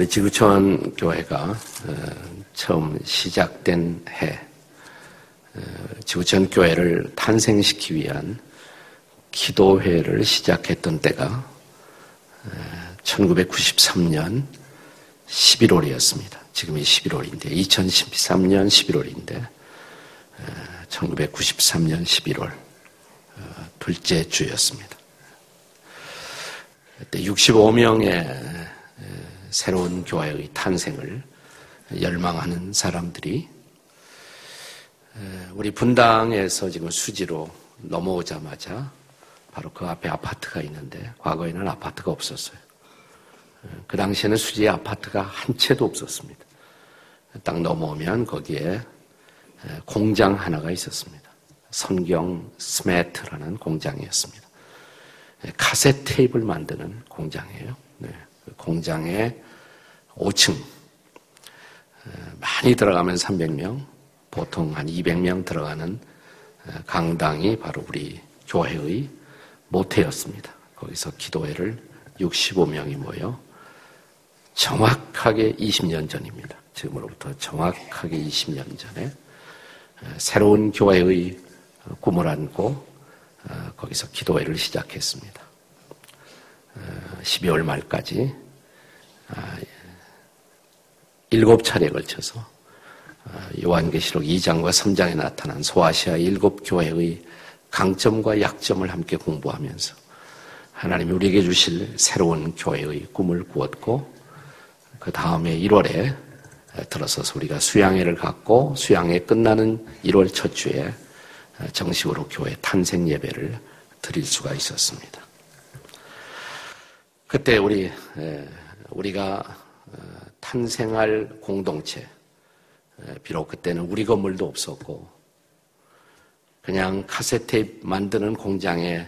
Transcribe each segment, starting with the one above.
우리 지구촌 교회가 어, 처음 시작된 해, 어, 지구촌 교회를 탄생시키기 위한 기도회를 시작했던 때가 1993년 11월이었습니다. 지금이 11월인데 2013년 11월인데 1993년 11월 둘째 주였습니다. 그때 65명의 새로운 교회의 탄생을 열망하는 사람들이 우리 분당에서 지금 수지로 넘어오자마자 바로 그 앞에 아파트가 있는데 과거에는 아파트가 없었어요. 그 당시에는 수지에 아파트가 한 채도 없었습니다. 딱 넘어오면 거기에 공장 하나가 있었습니다. 성경 스매트라는 공장이었습니다. 카세 테이블 만드는 공장이에요. 네. 그 공장에 5층 많이 들어가면 300명, 보통 한 200명 들어가는 강당이 바로 우리 교회의 모태였습니다. 거기서 기도회를 65명이 모여 정확하게 20년 전입니다. 지금으로부터 정확하게 20년 전에 새로운 교회의 꿈을 안고 거기서 기도회를 시작했습니다. 12월 말까지 아, 일곱 차례에 걸쳐서 아, 요한계시록 2장과 3장에 나타난 소아시아 일곱 교회의 강점과 약점을 함께 공부하면서 하나님이 우리에게 주실 새로운 교회의 꿈을 꾸었고 그 다음에 1월에 들어서서 우리가 수양회를 갖고 수양회 끝나는 1월 첫 주에 정식으로 교회 탄생 예배를 드릴 수가 있었습니다. 그때 우리 우리가 어, 탄생할 공동체 비록 그때는 우리 건물도 없었고 그냥 카세테 만드는 공장에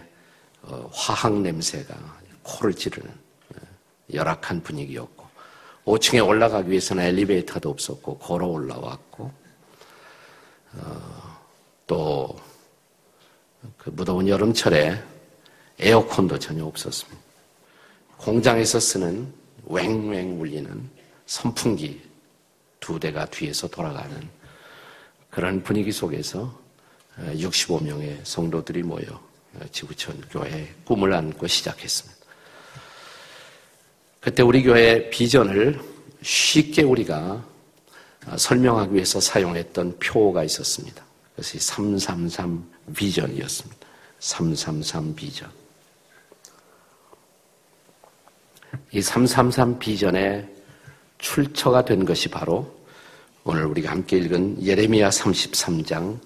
어, 화학 냄새가 코를 찌르는 열악한 분위기였고 5층에 올라가기 위해서는 엘리베이터도 없었고 걸어 올라왔고 어, 또그 무더운 여름철에 에어컨도 전혀 없었습니다. 공장에서 쓰는 웽웽 울리는 선풍기 두 대가 뒤에서 돌아가는 그런 분위기 속에서 65명의 성도들이 모여 지구촌 교회 꿈을 안고 시작했습니다. 그때 우리 교회 비전을 쉽게 우리가 설명하기 위해서 사용했던 표가 있었습니다. 그것이 333 비전이었습니다. 333 비전. 이 333 비전의 출처가 된 것이 바로 오늘 우리가 함께 읽은 예레미야 33장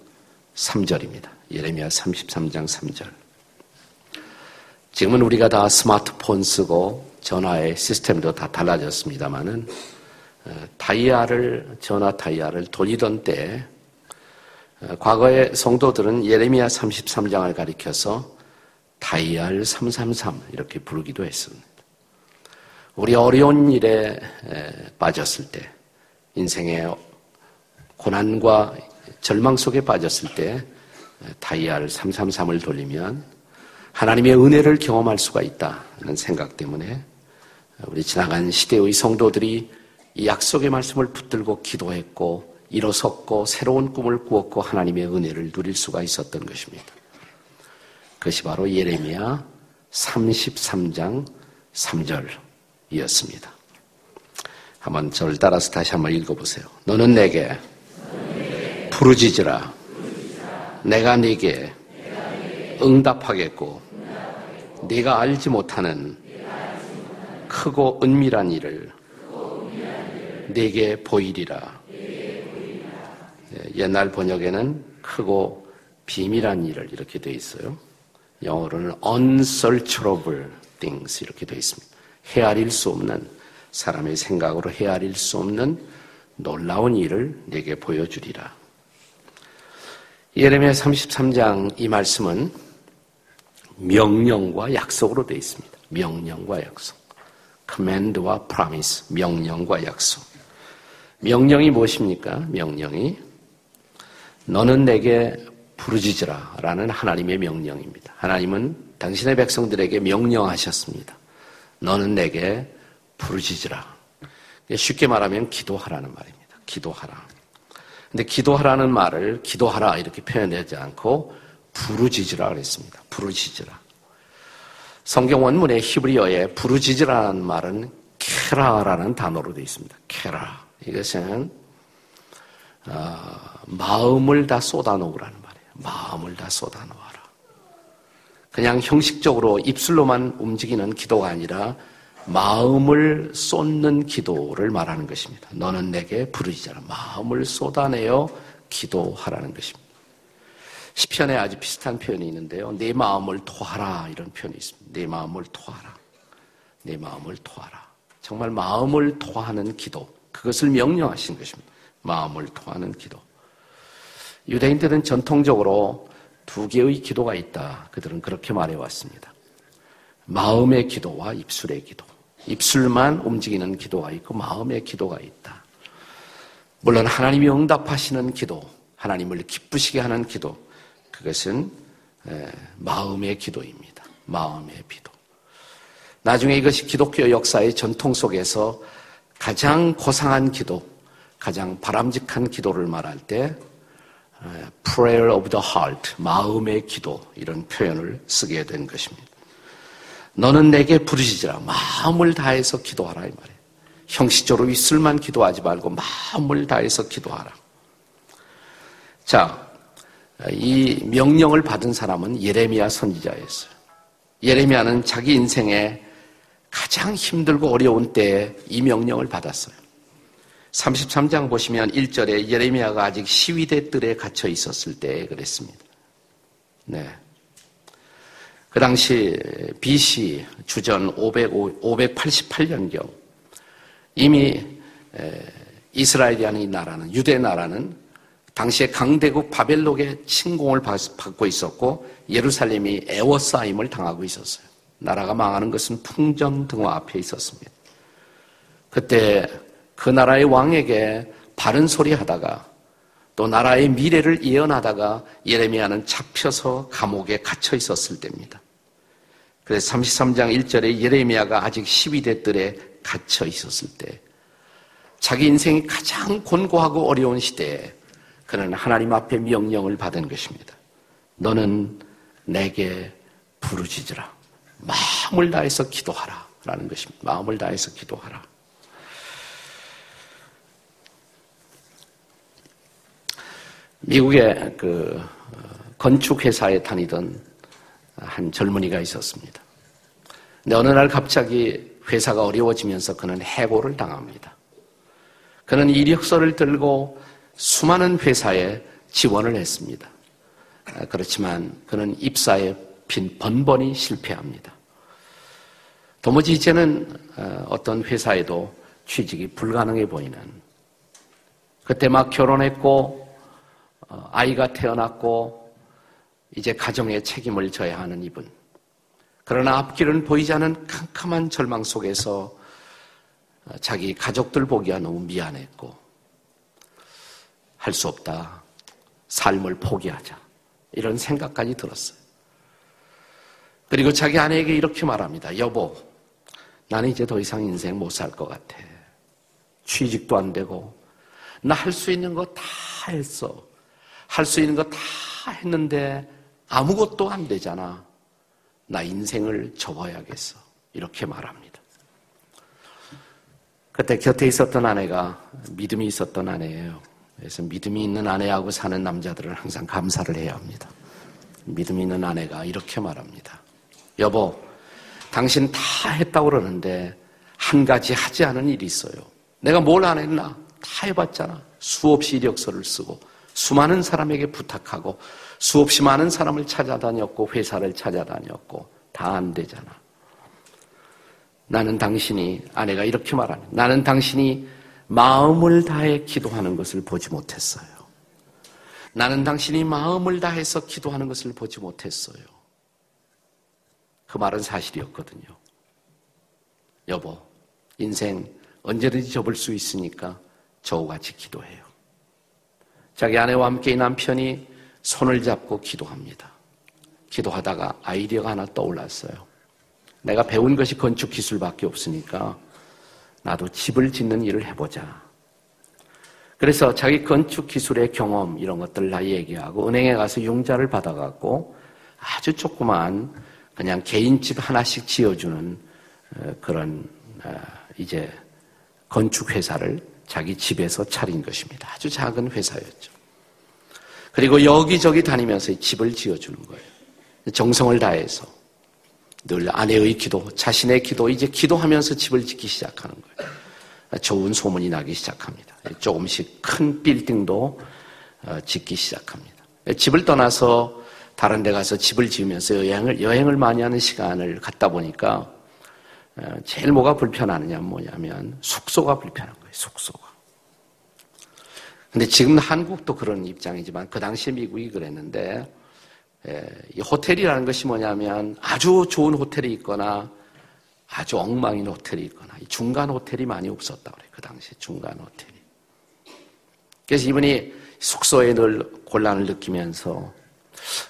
3절입니다. 예레미야 33장 3절. 지금은 우리가 다 스마트폰 쓰고 전화의 시스템도 다 달라졌습니다만은 어, 다이아를 전화 다이아를 돌리던 때 어, 과거의 성도들은 예레미야 33장을 가리켜서 다이알 333 이렇게 부르기도 했습니다. 우리 어려운 일에 빠졌을 때, 인생의 고난과 절망 속에 빠졌을 때 다이아를 333을 돌리면 하나님의 은혜를 경험할 수가 있다는 생각 때문에 우리 지나간 시대의 성도들이 이 약속의 말씀을 붙들고 기도했고 일어섰고 새로운 꿈을 꾸었고 하나님의 은혜를 누릴 수가 있었던 것입니다. 그것이 바로 예레미야 33장 3절 이었습니다. 한번 저를 따라서 다시 한번 읽어보세요. 너는 내게 부르짖으라. 내가 네게 응답하겠고 네가 알지 못하는 크고 은밀한 일을 네게 보이리라. 네, 옛날 번역에는 크고 비밀한 일을 이렇게 되어 있어요. 영어로는 unsearchable things 이렇게 되어 있습니다. 헤아릴 수 없는 사람의 생각으로 헤아릴 수 없는 놀라운 일을 내게 보여주리라. 예레미야 33장 이 말씀은 명령과 약속으로 되어 있습니다. 명령과 약속. command와 promise. 명령과 약속. 명령이 무엇입니까? 명령이 너는 내게 부르짖으라 라는 하나님의 명령입니다. 하나님은 당신의 백성들에게 명령하셨습니다. 너는 내게 부르짖으라. 쉽게 말하면 기도하라는 말입니다. 기도하라. 근데 기도하라는 말을 기도하라 이렇게 표현하지 않고 부르짖으라 그랬습니다. 부르짖으라. 성경 원문의 히브리어에 부르짖으라는 말은 케라라는 단어로 되어 있습니다. 케라. 이것은 어, 마음을 다 쏟아놓으라는 말이에요. 마음을 다 쏟아놓아라. 그냥 형식적으로 입술로만 움직이는 기도가 아니라 마음을 쏟는 기도를 말하는 것입니다. 너는 내게 부르짖어라. 마음을 쏟아내어 기도하라는 것입니다. 시편에 아주 비슷한 표현이 있는데요. 내 마음을 토하라 이런 표현이 있습니다. 내 마음을 토하라. 내 마음을 토하라. 정말 마음을 토하는 기도. 그것을 명령하신 것입니다. 마음을 토하는 기도. 유대인들은 전통적으로 두 개의 기도가 있다. 그들은 그렇게 말해왔습니다. 마음의 기도와 입술의 기도. 입술만 움직이는 기도가 있고 마음의 기도가 있다. 물론 하나님이 응답하시는 기도, 하나님을 기쁘시게 하는 기도, 그것은 마음의 기도입니다. 마음의 기도. 나중에 이것이 기독교 역사의 전통 속에서 가장 고상한 기도, 가장 바람직한 기도를 말할 때 prayer of the heart, 마음의 기도 이런 표현을 쓰게 된 것입니다. 너는 내게 부르짖으라. 마음을 다해서 기도하라 이 말이에요. 형식적으로 입술만 기도하지 말고 마음을 다해서 기도하라. 자, 이 명령을 받은 사람은 예레미야 선지자였어요. 예레미야는 자기 인생에 가장 힘들고 어려운 때에 이 명령을 받았어요. 33장 보시면 1절에 예레미야가 아직 시위대 뜰에 갇혀 있었을 때 그랬습니다. 네. 그 당시 BC 주전 500, 588년경 이미 이스라엘이 아닌 나라는 유대 나라는 당시에 강대국 바벨록의 침공을 받고 있었고 예루살렘이 애워싸임을 당하고 있었어요. 나라가 망하는 것은 풍전등화 앞에 있었습니다. 그때 그 나라의 왕에게 바른 소리 하다가 또 나라의 미래를 예언하다가 예레미야는 잡혀서 감옥에 갇혀 있었을 때입니다. 그래서 33장 1절에 예레미야가 아직 12대 뜰에 갇혀 있었을 때 자기 인생이 가장 곤고하고 어려운 시대에 그는 하나님 앞에 명령을 받은 것입니다. 너는 내게 부르짖으라. 마음을 다해서 기도하라. 라는 것입니다. 마음을 다해서 기도하라. 미국의 그 어, 건축회사에 다니던 한 젊은이가 있었습니다. 근데 어느 날 갑자기 회사가 어려워지면서 그는 해고를 당합니다. 그는 이력서를 들고 수많은 회사에 지원을 했습니다. 아, 그렇지만 그는 입사에 빈 번번이 실패합니다. 도무지 이제는 어, 어떤 회사에도 취직이 불가능해 보이는 그때 막 결혼했고 어, 아이가 태어났고 이제 가정의 책임을 져야 하는 이분. 그러나 앞길은 보이지 않은 캄캄한 절망 속에서 어, 자기 가족들 보기가 너무 미안했고 할 수 없다. 삶을 포기하자. 이런 생각까지 들었어요. 그리고 자기 아내에게 이렇게 말합니다. 여보, 나는 이제 더 이상 인생 못 살 것 같아. 취직도 안 되고, 나 할 수 있는 거 다 했어. 할 수 있는 거 다 했는데 아무것도 안 되잖아. 나 인생을 접어야겠어. 이렇게 말합니다. 그때 곁에 있었던 아내가 믿음이 있었던 아내예요. 그래서 믿음이 있는 아내하고 사는 남자들은 항상 감사를 해야 합니다. 믿음이 있는 아내가 이렇게 말합니다. 여보, 당신 다 했다고 그러는데 한 가지 하지 않은 일이 있어요. 내가 뭘 안 했나? 다 해봤잖아. 수없이 이력서를 쓰고 수많은 사람에게 부탁하고 수없이 많은 사람을 찾아다녔고 회사를 찾아다녔고 다 안 되잖아. 나는 당신이 아내가 이렇게 말하는 나는 당신이 마음을 다해 기도하는 것을 보지 못했어요. 나는 당신이 마음을 다해서 기도하는 것을 보지 못했어요. 그 말은 사실이었거든요. 여보, 인생 언제든지 접을 수 있으니까 저와 같이 기도해요. 자기 아내와 함께 이 남편이 손을 잡고 기도합니다. 기도하다가 아이디어가 하나 떠올랐어요. 내가 배운 것이 건축 기술밖에 없으니까 나도 집을 짓는 일을 해보자. 그래서 자기 건축 기술의 경험 이런 것들 다 얘기하고 은행에 가서 융자를 받아갖고 아주 조그만 그냥 개인 집 하나씩 지어주는 어, 그런 어, 이제 건축 회사를 자기 집에서 차린 것입니다. 아주 작은 회사였죠. 그리고 여기저기 다니면서 집을 지어주는 거예요. 정성을 다해서 늘 아내의 기도, 자신의 기도, 이제 기도하면서 집을 짓기 시작하는 거예요. 좋은 소문이 나기 시작합니다. 조금씩 큰 빌딩도 어, 짓기 시작합니다. 집을 떠나서 다른 데 가서 집을 지으면서 여행을, 여행을 많이 하는 시간을 갖다 보니까 어, 제일 뭐가 불편하느냐 뭐냐면 숙소가 불편한 거예요. 숙소가. 근데 지금 한국도 그런 입장이지만 그 당시에 미국이 그랬는데 이 호텔이라는 것이 뭐냐면 아주 좋은 호텔이 있거나 아주 엉망인 호텔이 있거나 중간 호텔이 많이 없었다 그래 그 당시에 중간 호텔이. 그래서 이분이 숙소에 늘 곤란을 느끼면서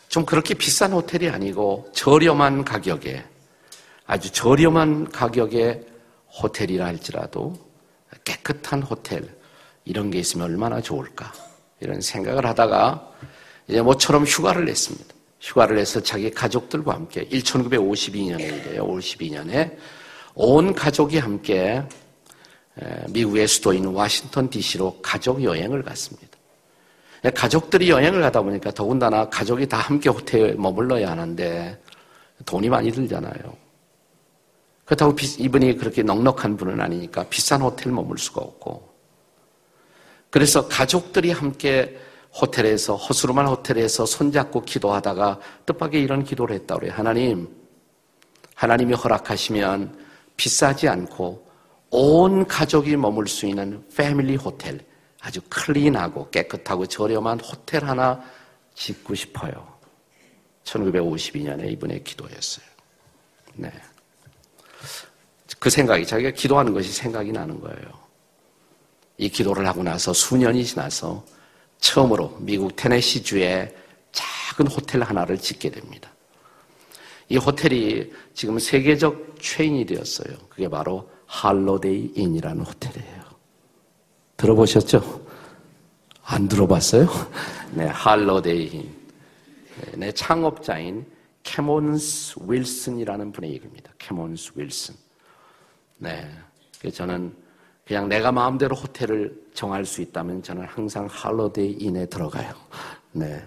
좀 그렇게 비싼 호텔이 아니고 저렴한 가격에 아주 저렴한 가격의 호텔이라 할지라도 깨끗한 호텔 이런 게 있으면 얼마나 좋을까 이런 생각을 하다가 이제 모처럼 휴가를 냈습니다. 휴가를 내서 자기 가족들과 함께 1952년에 이래요. 52년에 온 가족이 함께 미국의 수도인 워싱턴 DC로 가족 여행을 갔습니다. 가족들이 여행을 가다 보니까 더군다나 가족이 다 함께 호텔에 머물러야 하는데 돈이 많이 들잖아요. 그렇다고 이분이 그렇게 넉넉한 분은 아니니까 비싼 호텔 머물 수가 없고. 그래서 가족들이 함께 호텔에서 허스름한 호텔에서 손잡고 기도하다가 뜻밖의 이런 기도를 했다 그래요. 하나님, 하나님이 허락하시면 비싸지 않고 온 가족이 머물 수 있는 패밀리 호텔, 아주 클린하고 깨끗하고 저렴한 호텔 하나 짓고 싶어요. 1952년에 이분의 기도였어요. 네. 그 생각이 자기가 기도하는 것이 생각이 나는 거예요. 이 기도를 하고 나서 수년이 지나서 처음으로 미국 테네시주에 작은 호텔 하나를 짓게 됩니다. 이 호텔이 지금 세계적 체인이 되었어요. 그게 바로 Holiday Inn이라는 호텔이에요. 들어보셨죠? 안 들어봤어요? 네, Holiday Inn. 네, 창업자인 캐몬스 윌슨이라는 분의 얘기입니다. 캐몬스 윌슨. 네. 저는 그냥 내가 마음대로 호텔을 정할 수 있다면 저는 항상 Holiday Inn에 들어가요. 네.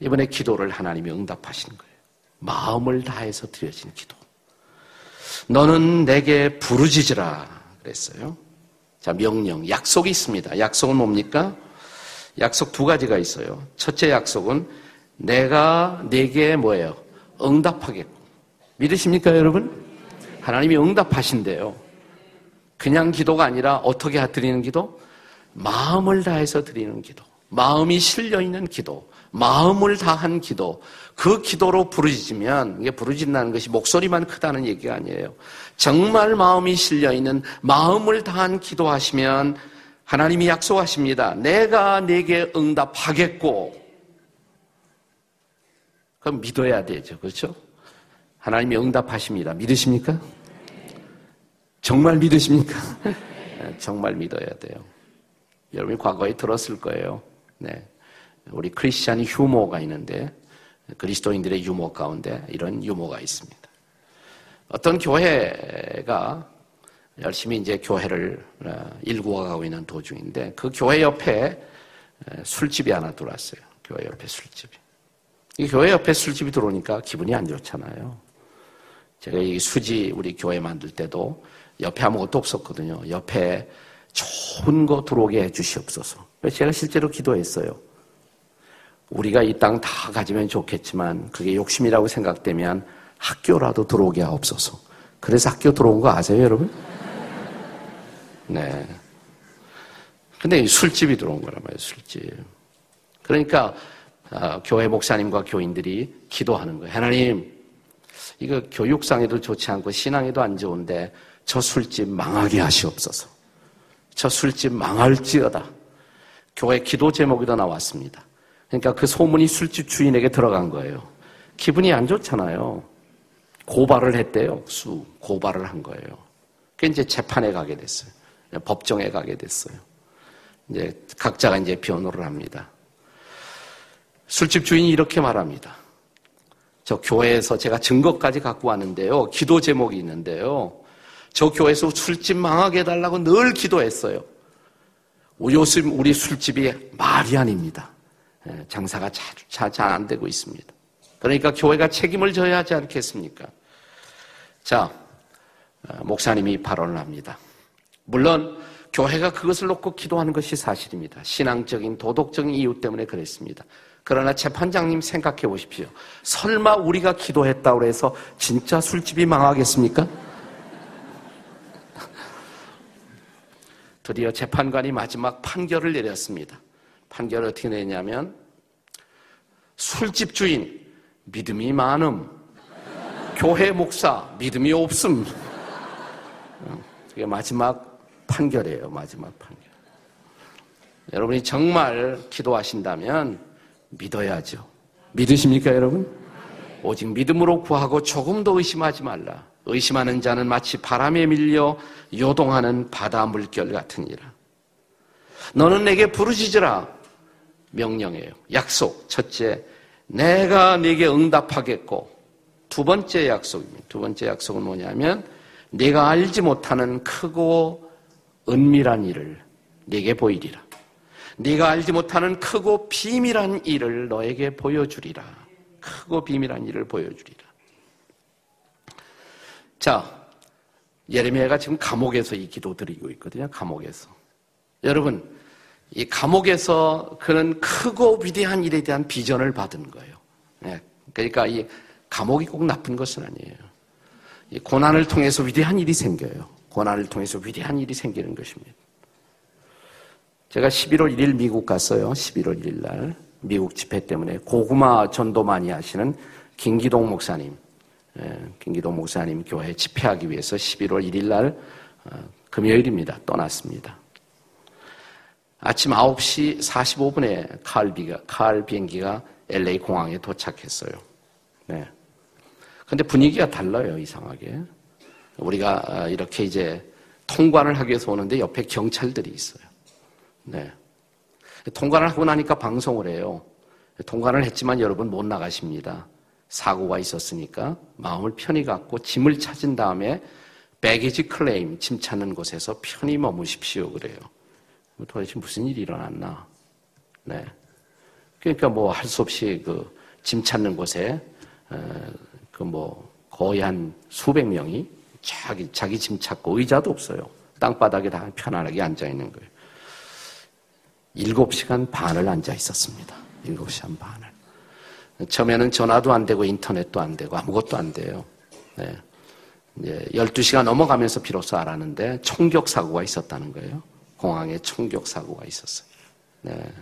이번에 기도를 하나님이 응답하시는 거예요. 마음을 다해서 드려진 기도. 너는 내게 부르짖으라 그랬어요. 자, 명령, 약속이 있습니다. 약속은 뭡니까? 약속 두 가지가 있어요. 첫째 약속은 내가 내게 뭐예요? 응답하겠고. 믿으십니까, 여러분? 하나님이 응답하신대요. 그냥 기도가 아니라 어떻게 드리는 기도? 마음을 다해서 드리는 기도. 마음이 실려 있는 기도. 마음을 다한 기도. 그 기도로 부르짖으면 이게 부르짖는다는 것이 목소리만 크다는 얘기가 아니에요. 정말 마음이 실려 있는 마음을 다한 기도하시면 하나님이 약속하십니다. 내가 내게 응답하겠고. 그럼 믿어야 되죠. 그렇죠? 하나님이 응답하십니다. 믿으십니까? 정말 믿으십니까? 정말 믿어야 돼요. 여러분이 과거에 들었을 거예요. 네. 우리 크리스찬 휴모가 있는데 그리스도인들의 유머 가운데 이런 유머가 있습니다. 어떤 교회가 열심히 이제 교회를 어, 일구어 가고 있는 도중인데 그 교회 옆에 술집이 하나 들어왔어요. 교회 옆에 술집이. 이 교회 옆에 술집이 들어오니까 기분이 안 좋잖아요. 제가 이 수지 우리 교회 만들 때도 옆에 아무것도 없었거든요. 옆에 좋은 거 들어오게 해 주시옵소서. 제가 실제로 기도했어요. 우리가 이 땅 다 가지면 좋겠지만 그게 욕심이라고 생각되면 학교라도 들어오게 하옵소서. 그래서 학교 들어온 거 아세요, 여러분? 네. 근데 술집이 들어온 거란 말이에요, 술집. 그러니까 어, 교회 목사님과 교인들이 기도하는 거예요. 하나님, 이거 교육상에도 좋지 않고 신앙에도 안 좋은데 저 술집 망하게 하시옵소서. 저 술집 망할지어다. 교회 기도 제목이도 나왔습니다. 그러니까 그 소문이 술집 주인에게 들어간 거예요. 기분이 안 좋잖아요. 고발을 했대요. 수 고발을 한 거예요. 그 이제 재판에 가게 됐어요. 법정에 가게 됐어요. 이제 각자가 이제 변호를 합니다. 술집 주인이 이렇게 말합니다. 저 교회에서 제가 증거까지 갖고 왔는데요. 기도 제목이 있는데요. 저 교회에서 술집 망하게 해달라고 늘 기도했어요. 요즘 우리 술집이 말이 아닙니다. 예, 장사가 잘안 되고 있습니다. 그러니까 교회가 책임을 져야 하지 않겠습니까? 자, 어, 목사님이 발언을 합니다. 물론 교회가 그것을 놓고 기도하는 것이 사실입니다. 신앙적인 도덕적인 이유 때문에 그랬습니다. 그러나 재판장님 생각해 보십시오. 설마 우리가 기도했다고 해서 진짜 술집이 망하겠습니까? 드디어 재판관이 마지막 판결을 내렸습니다. 판결을 어떻게 내냐면 술집 주인 믿음이 많음 교회 목사 믿음이 없음 그게 마지막 판결이에요. 마지막 판결. 여러분이 정말 기도하신다면 믿어야죠. 믿으십니까, 여러분? 오직 믿음으로 구하고 조금 더 의심하지 말라. 의심하는 자는 마치 바람에 밀려 요동하는 바다 물결 같으니라. 너는 내게 부르짖으라. 명령이에요. 약속. 첫째, 내가 네게 응답하겠고. 두 번째 약속입니다. 두 번째 약속은 뭐냐면 네가 알지 못하는 크고 은밀한 일을 네게 보이리라. 네가 알지 못하는 크고 비밀한 일을 너에게 보여주리라. 크고 비밀한 일을 보여주리라. 자, 예레미야가 지금 감옥에서 이 기도 드리고 있거든요. 감옥에서. 여러분, 이 감옥에서 그는 크고 위대한 일에 대한 비전을 받은 거예요. 네. 그러니까 이 감옥이 꼭 나쁜 것은 아니에요. 이 고난을 통해서 위대한 일이 생겨요. 고난을 통해서 위대한 일이 생기는 것입니다. 제가 11월 1일 미국 갔어요. 11월 1일 날. 미국 집회 때문에 고구마 전도 많이 하시는 김기동 목사님. 예, 김기동 목사님 교회 집회하기 위해서 11월 1일 날 어, 금요일입니다. 떠났습니다. 아침 9시 45분에 칼, 비가, 칼 비행기가 LA 공항에 도착했어요. 네. 근데 분위기가 달라요, 이상하게. 우리가 어, 이렇게 이제 통관을 하기 위해서 오는데 옆에 경찰들이 있어요. 네. 통관을 하고 나니까 방송을 해요. 통관을 했지만 여러분 못 나가십니다. 사고가 있었으니까 마음을 편히 갖고 짐을 찾은 다음에 배기지 클레임, 짐 찾는 곳에서 편히 머무십시오. 그래요. 도대체 무슨 일이 일어났나. 네. 그러니까 뭐 할 수 없이 그 짐 찾는 곳에, 그 뭐 거의 한 수백 명이 자기, 자기 짐 찾고 의자도 없어요. 땅바닥에 다 편안하게 앉아 있는 거예요. 7시간 반을 앉아 있었습니다. 7시간 반을. 처음에는 전화도 안 되고 인터넷도 안 되고 아무것도 안 돼요. 네. 이제 12시가 넘어가면서 비로소 알았는데 총격 사고가 있었다는 거예요. 공항에 총격 사고가 있었어요. 네.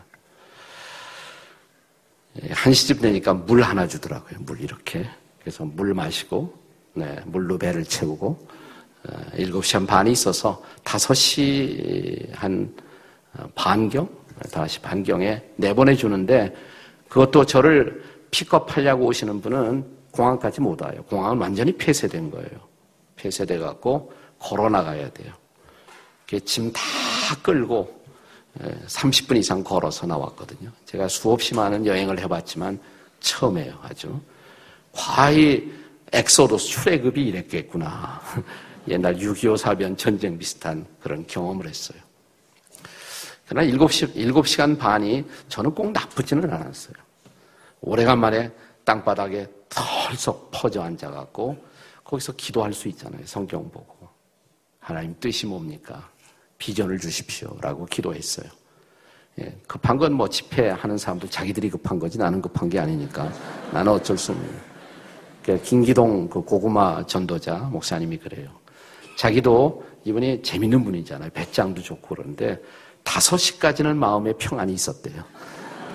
1시쯤 되니까 물 하나 주더라고요. 물 이렇게. 그래서 물 마시고, 네, 물로 배를 채우고, 7시 어, 한 반이 있어서 5시 한 어, 반경? 다시 반경에 내보내주는데 그것도 저를 픽업하려고 오시는 분은 공항까지 못 와요. 공항은 완전히 폐쇄된 거예요. 폐쇄돼 갖고 걸어 나가야 돼요. 짐 다 끌고 30분 이상 걸어서 나왔거든요. 제가 수없이 많은 여행을 해봤지만 처음이에요. 아주 과히 엑소도스 출애굽이 이랬겠구나. 옛날 6.25 사변 전쟁 비슷한 그런 경험을 했어요. 그러나 7시, 7시간 반이 저는 꼭 나쁘지는 않았어요. 오래간만에 땅바닥에 털썩 퍼져 앉아갖고 거기서 기도할 수 있잖아요. 성경 보고. 하나님 뜻이 뭡니까? 비전을 주십시오. 라고 기도했어요. 예, 급한 건 뭐 집회하는 사람들 자기들이 급한 거지 나는 급한 게 아니니까 나는 어쩔 수 없는. 그러니까 김기동 그 고구마 전도자 목사님이 그래요. 자기도 이분이 재밌는 분이잖아요. 배짱도 좋고 그런데 다섯 시까지는 마음의 평안이 있었대요.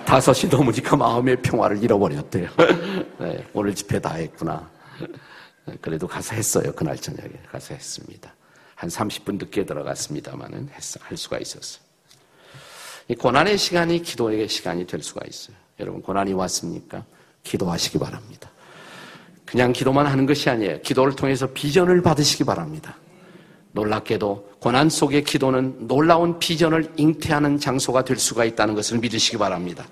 다섯 시 넘으니까 마음의 평화를 잃어버렸대요. 네, 오늘 집회 다 했구나. 그래도 가서 했어요. 그날 저녁에 가서 했습니다. 한 30분 늦게 들어갔습니다만은 할 수가 있었어요. 이 고난의 시간이 기도의 시간이 될 수가 있어요. 여러분 고난이 왔습니까? 기도하시기 바랍니다. 그냥 기도만 하는 것이 아니에요. 기도를 통해서 비전을 받으시기 바랍니다. 놀랍게도 고난 속의 기도는 놀라운 비전을 잉태하는 장소가 될 수가 있다는 것을 믿으시기 바랍니다.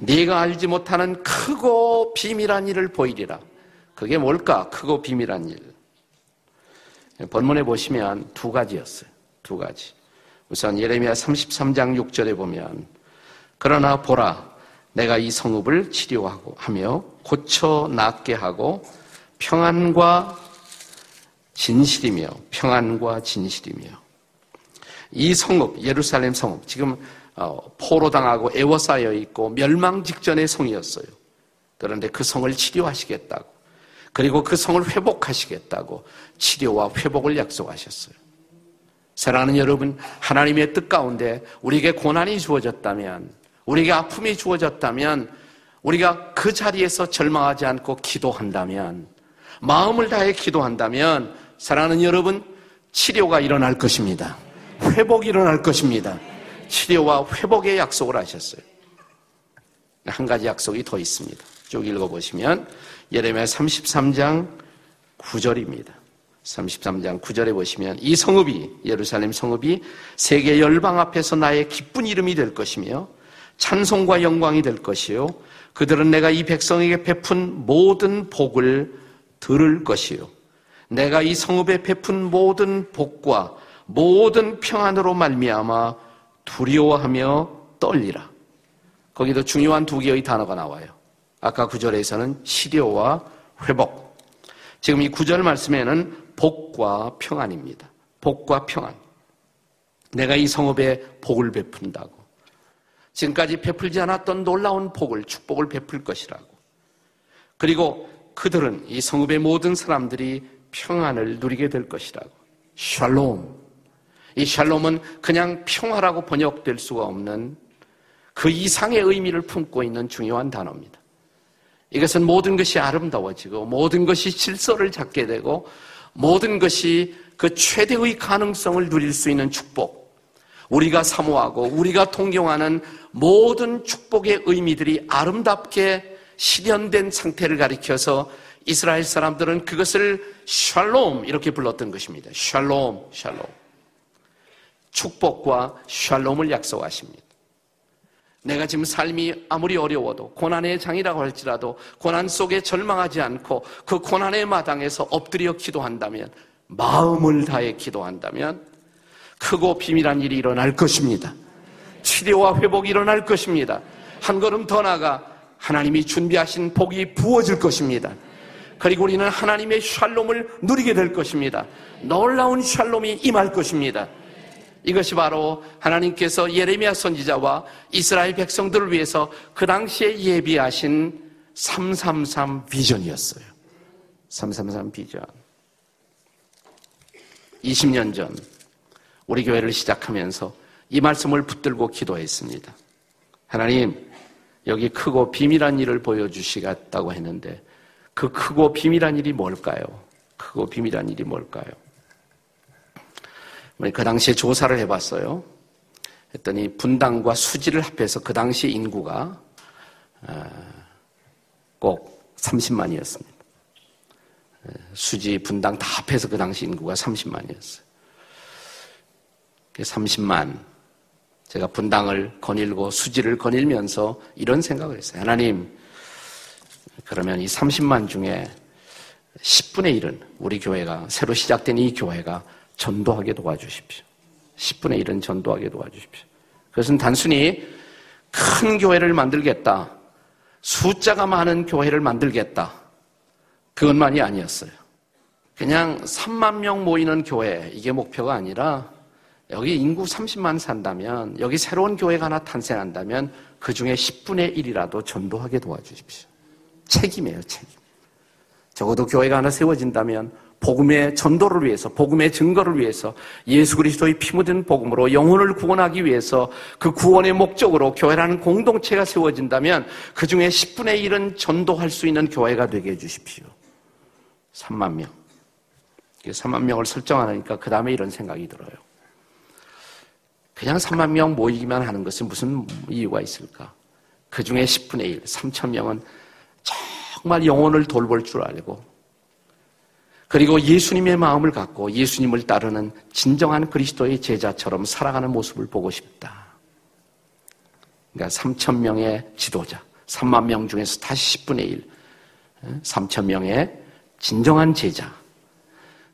네가 알지 못하는 크고 비밀한 일을 보이리라. 그게 뭘까? 크고 비밀한 일. 본문에 보시면 두 가지였어요. 두 가지. 우선 예레미야 33장 6절에 보면 그러나 보라 내가 이 성읍을 치료하고 하며 고쳐 낫게 하고 평안과 진실이며 평안과 진실이며 이 성읍 예루살렘 성읍 지금 어, 포로당하고 애워싸여 있고 멸망 직전의 성이었어요. 그런데 그 성을 치료하시겠다고 그리고 그 성을 회복하시겠다고 치료와 회복을 약속하셨어요. 사랑하는 여러분, 하나님의 뜻 가운데 우리에게 고난이 주어졌다면, 우리에게 아픔이 주어졌다면, 우리가 그 자리에서 절망하지 않고 기도한다면, 마음을 다해 기도한다면, 사랑하는 여러분, 치료가 일어날 것입니다. 회복이 일어날 것입니다. 치료와 회복의 약속을 하셨어요. 한 가지 약속이 더 있습니다. 쭉 읽어보시면 예레미야 33장 9절입니다. 33장 9절에 보시면 이 성읍이 예루살렘 성읍이 세계 열방 앞에서 나의 기쁜 이름이 될 것이며 찬송과 영광이 될 것이요 그들은 내가 이 백성에게 베푼 모든 복을 들을 것이요 내가 이 성읍에 베푼 모든 복과 모든 평안으로 말미암아 두려워하며 떨리라. 거기도 중요한 두 개의 단어가 나와요. 아까 구절에서는 치료와 회복. 지금 이 구절 말씀에는 복과 평안입니다. 복과 평안. 내가 이 성읍에 복을 베푼다고. 지금까지 베풀지 않았던 놀라운 복을, 축복을 베풀 것이라고. 그리고 그들은 이 성읍의 모든 사람들이 평안을 누리게 될 것이라고. 샬롬. 이 샬롬은 그냥 평화라고 번역될 수가 없는 그 이상의 의미를 품고 있는 중요한 단어입니다. 이것은 모든 것이 아름다워지고 모든 것이 질서를 잡게 되고 모든 것이 그 최대의 가능성을 누릴 수 있는 축복. 우리가 사모하고 우리가 통경하는 모든 축복의 의미들이 아름답게 실현된 상태를 가리켜서 이스라엘 사람들은 그것을 샬롬 이렇게 불렀던 것입니다. 샬롬, 샬롬. 축복과 샬롬을 약속하십니다. 내가 지금 삶이 아무리 어려워도 고난의 장이라고 할지라도 고난 속에 절망하지 않고 그 고난의 마당에서 엎드려 기도한다면 마음을 다해 기도한다면 크고 비밀한 일이 일어날 것입니다. 치료와 회복이 일어날 것입니다. 한 걸음 더 나가 하나님이 준비하신 복이 부어질 것입니다. 그리고 우리는 하나님의 샬롬을 누리게 될 것입니다. 놀라운 샬롬이 임할 것입니다. 이것이 바로 하나님께서 예레미야 선지자와 이스라엘 백성들을 위해서 그 당시에 예비하신 333 비전이었어요. 333 비전. 20년 전 우리 교회를 시작하면서 이 말씀을 붙들고 기도했습니다. 하나님, 여기 크고 비밀한 일을 보여주시겠다고 했는데 그 크고 비밀한 일이 뭘까요? 크고 비밀한 일이 뭘까요? 그 당시에 조사를 해봤어요. 했더니 분당과 수지를 합해서 그 당시 인구가 어, 꼭 30만이었습니다. 수지, 분당 다 합해서 그 당시 인구가 30만이었어요. 30만. 제가 분당을 거닐고 수지를 거닐면서 이런 생각을 했어요. 하나님, 그러면 이 30만 중에 10분의 1은 우리 교회가, 새로 시작된 이 교회가 전도하게 도와주십시오. 10분의 1은 전도하게 도와주십시오. 그것은 단순히 큰 교회를 만들겠다. 숫자가 많은 교회를 만들겠다. 그것만이 아니었어요. 그냥 3만 명 모이는 교회, 이게 목표가 아니라 여기 인구 30만 산다면, 여기 새로운 교회가 하나 탄생한다면 그 중에 10분의 1이라도 전도하게 도와주십시오. 책임이에요, 책임. 적어도 교회가 하나 세워진다면 복음의 전도를 위해서, 복음의 증거를 위해서, 예수 그리스도의 피 묻은 복음으로 영혼을 구원하기 위해서 그 구원의 목적으로 교회라는 공동체가 세워진다면 그 중에 10분의 1은 전도할 수 있는 교회가 되게 해주십시오. 3만 명. 3만 명을 설정하니까 그 다음에 이런 생각이 들어요. 그냥 3만 명 모이기만 하는 것은 무슨 이유가 있을까? 그 중에 10분의 1, 3천 명은 정말 영혼을 돌볼 줄 알고 그리고 예수님의 마음을 갖고 예수님을 따르는 진정한 그리스도의 제자처럼 살아가는 모습을 보고 싶다. 그러니까 3천 명의 지도자, 3만 명 중에서 다시 10분의 1, 3천 명의 진정한 제자.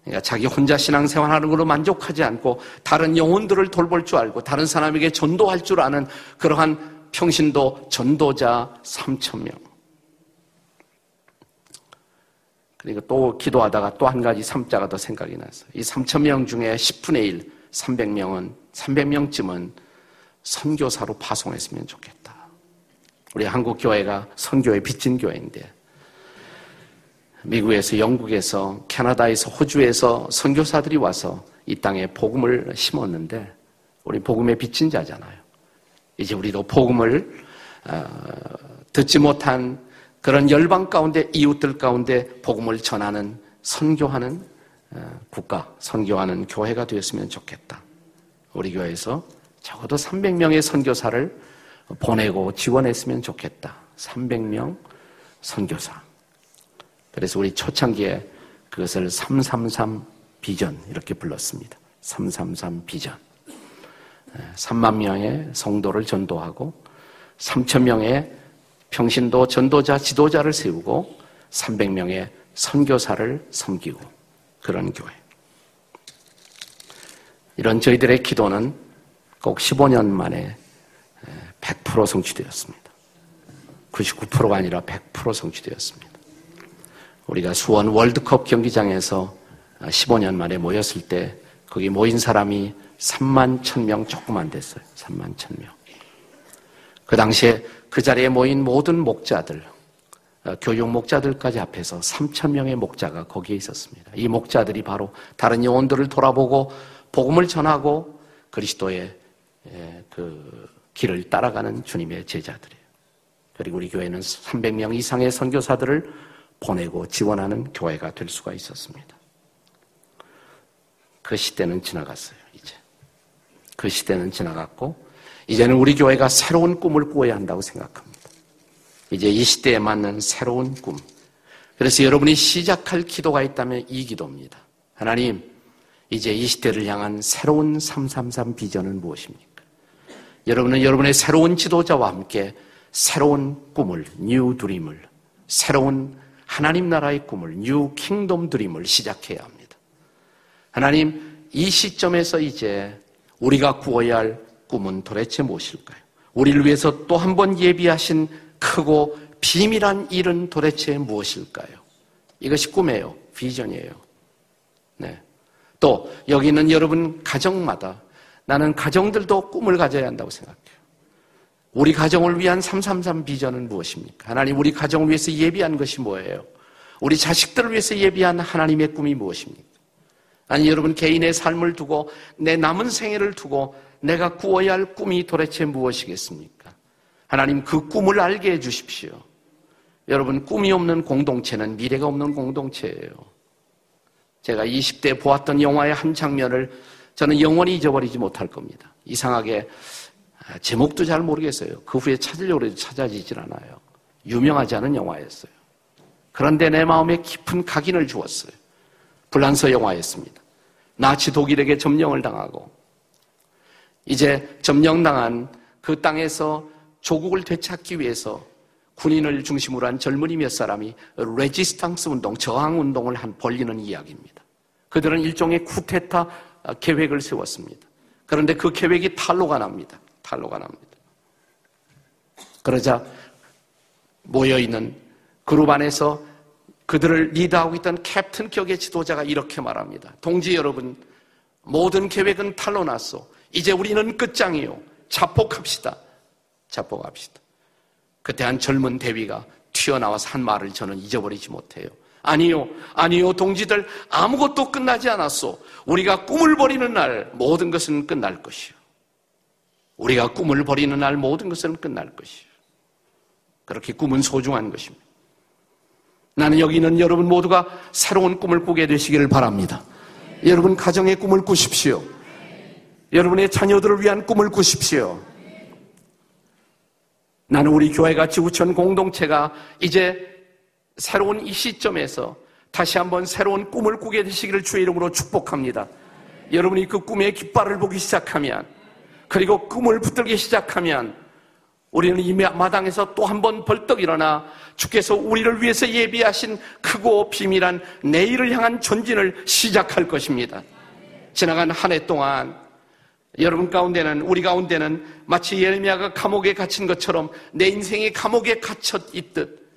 그러니까 자기 혼자 신앙생활하는 걸로 만족하지 않고 다른 영혼들을 돌볼 줄 알고 다른 사람에게 전도할 줄 아는 그러한 평신도 전도자 3천 명. 그러니까 또 기도하다가 또 한 가지 3자가 더 생각이 났어요. 이 3천 명 중에 10분의 1, 300명은 300명쯤은 선교사로 파송했으면 좋겠다. 우리 한국 교회가 선교의 빚진 교회인데 미국에서 영국에서 캐나다에서 호주에서 선교사들이 와서 이 땅에 복음을 심었는데 우리 복음의 빚진 자잖아요. 이제 우리도 복음을 어, 듣지 못한 그런 열방 가운데 이웃들 가운데 복음을 전하는 선교하는 어, 국가, 선교하는 교회가 되었으면 좋겠다. 우리 교회에서 적어도 300명의 선교사를 보내고 지원했으면 좋겠다. 300명 선교사. 그래서 우리 초창기에 그것을 333 비전 이렇게 불렀습니다. 333 비전. 3만 명의 성도를 전도하고 3천 명의 평신도 전도자 지도자를 세우고 300명의 선교사를 섬기고 그런 교회. 이런 저희들의 기도는 꼭 15년 만에 100% 성취되었습니다. 99%가 아니라 100% 성취되었습니다. 우리가 수원 월드컵 경기장에서 15년 만에 모였을 때 거기 모인 사람이 3만 1000명 조금 안 됐어요. 3만 1000명. 그 당시에 그 자리에 모인 모든 목자들, 어, 교육 목자들까지 합해서 3천 명의 목자가 거기에 있었습니다. 이 목자들이 바로 다른 영혼들을 돌아보고 복음을 전하고 그리스도의 그 길을 따라가는 주님의 제자들이에요. 그리고 우리 교회는 300명 이상의 선교사들을 보내고 지원하는 교회가 될 수가 있었습니다. 그 시대는 지나갔어요, 이제. 그 시대는 지나갔고, 이제는 우리 교회가 새로운 꿈을 꾸어야 한다고 생각합니다. 이제 이 시대에 맞는 새로운 꿈. 그래서 여러분이 시작할 기도가 있다면 이 기도입니다. 하나님, 이제 이 시대를 향한 새로운 333 비전은 무엇입니까? 여러분은 여러분의 새로운 지도자와 함께 새로운 꿈을, new dream을, 새로운 하나님 나라의 꿈을, new kingdom dream을 시작해야 합니다. 하나님, 이 시점에서 이제 우리가 꾸어야 할 꿈은 도대체 무엇일까요? 우리를 위해서 또 한 번 예비하신 크고 비밀한 일은 도대체 무엇일까요? 이것이 꿈이에요. 비전이에요. 네. 또 여기 있는 여러분 가정마다 나는 가정들도 꿈을 가져야 한다고 생각해요. 우리 가정을 위한 333 비전은 무엇입니까? 하나님 우리 가정을 위해서 예비한 것이 뭐예요? 우리 자식들을 위해서 예비한 하나님의 꿈이 무엇입니까? 아니 여러분 개인의 삶을 두고 내 남은 생애를 두고 내가 꾸어야 할 꿈이 도대체 무엇이겠습니까? 하나님 그 꿈을 알게 해 주십시오. 여러분 꿈이 없는 공동체는 미래가 없는 공동체예요. 제가 20대 보았던 영화의 한 장면을 저는 영원히 잊어버리지 못할 겁니다. 이상하게 아, 제목도 잘 모르겠어요. 그 후에 찾으려고 해도 찾아지질 않아요. 유명하지 않은 영화였어요. 그런데 내 마음에 깊은 각인을 주었어요. 불란서 영화였습니다. 나치 독일에게 점령을 당하고 이제 점령당한 그 땅에서 조국을 되찾기 위해서 군인을 중심으로 한 젊은이 몇 사람이 레지스탕스 운동, 저항 운동을 한 벌리는 이야기입니다. 그들은 일종의 쿠데타 계획을 세웠습니다. 그런데 그 계획이 탈로가 납니다. 탈로가 납니다. 그러자 모여있는 그룹 안에서 그들을 리드하고 있던 캡틴 격의 지도자가 이렇게 말합니다. 동지 여러분, 모든 계획은 탈로 났소. 이제 우리는 끝장이요. 자폭합시다. 자폭합시다. 그때 한 젊은 대위가 튀어나와서 한 말을 저는 잊어버리지 못해요. 아니요, 아니요, 동지들 아무것도 끝나지 않았소. 우리가 꿈을 버리는 날 모든 것은 끝날 것이요. 우리가 꿈을 버리는 날 모든 것은 끝날 것이요. 그렇게 꿈은 소중한 것입니다. 나는 여기 있는 여러분 모두가 새로운 꿈을 꾸게 되시기를 바랍니다. 여러분 가정의 꿈을 꾸십시오. 여러분의 자녀들을 위한 꿈을 꾸십시오. 나는 우리 교회가 지구촌 공동체가 이제 새로운 이 시점에서 다시 한번 새로운 꿈을 꾸게 되시기를 주의 이름으로 축복합니다. 여러분이 그 꿈의 깃발을 보기 시작하면 그리고 꿈을 붙들기 시작하면 우리는 이 마당에서 또 한 번 벌떡 일어나 주께서 우리를 위해서 예비하신 크고 비밀한 내일을 향한 전진을 시작할 것입니다. 지나간 한 해 동안 여러분 가운데는 우리 가운데는 마치 예레미야가 감옥에 갇힌 것처럼 내 인생이 감옥에 갇혀 있듯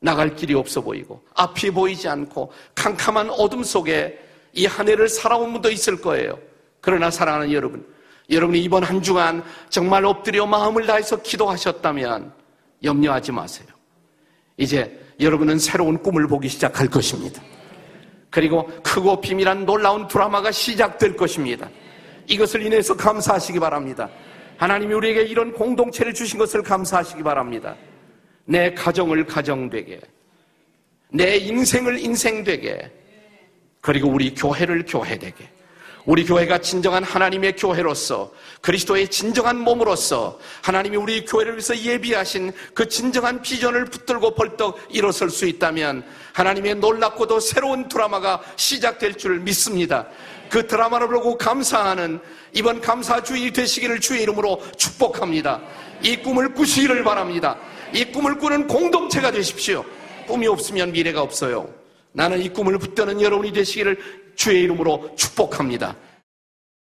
나갈 길이 없어 보이고 앞이 보이지 않고 캄캄한 어둠 속에 이 한 해를 살아온 분도 있을 거예요. 그러나 사랑하는 여러분, 여러분이 이번 한 주간 정말 엎드려 마음을 다해서 기도하셨다면 염려하지 마세요. 이제 여러분은 새로운 꿈을 보기 시작할 것입니다. 그리고 크고 비밀한 놀라운 드라마가 시작될 것입니다. 이것을 인해서 감사하시기 바랍니다. 하나님이 우리에게 이런 공동체를 주신 것을 감사하시기 바랍니다. 내 가정을 가정되게, 내 인생을 인생되게, 그리고 우리 교회를 교회되게, 우리 교회가 진정한 하나님의 교회로서 그리스도의 진정한 몸으로서 하나님이 우리 교회를 위해서 예비하신 그 진정한 비전을 붙들고 벌떡 일어설 수 있다면 하나님의 놀랍고도 새로운 드라마가 시작될 줄 믿습니다. 그 드라마를 보고 감사하는 이번 감사주의 되시기를 주의 이름으로 축복합니다. 이 꿈을 꾸시기를 바랍니다. 이 꿈을 꾸는 공동체가 되십시오. 꿈이 없으면 미래가 없어요. 나는 이 꿈을 붙드는 여러분이 되시기를 주의 이름으로 축복합니다.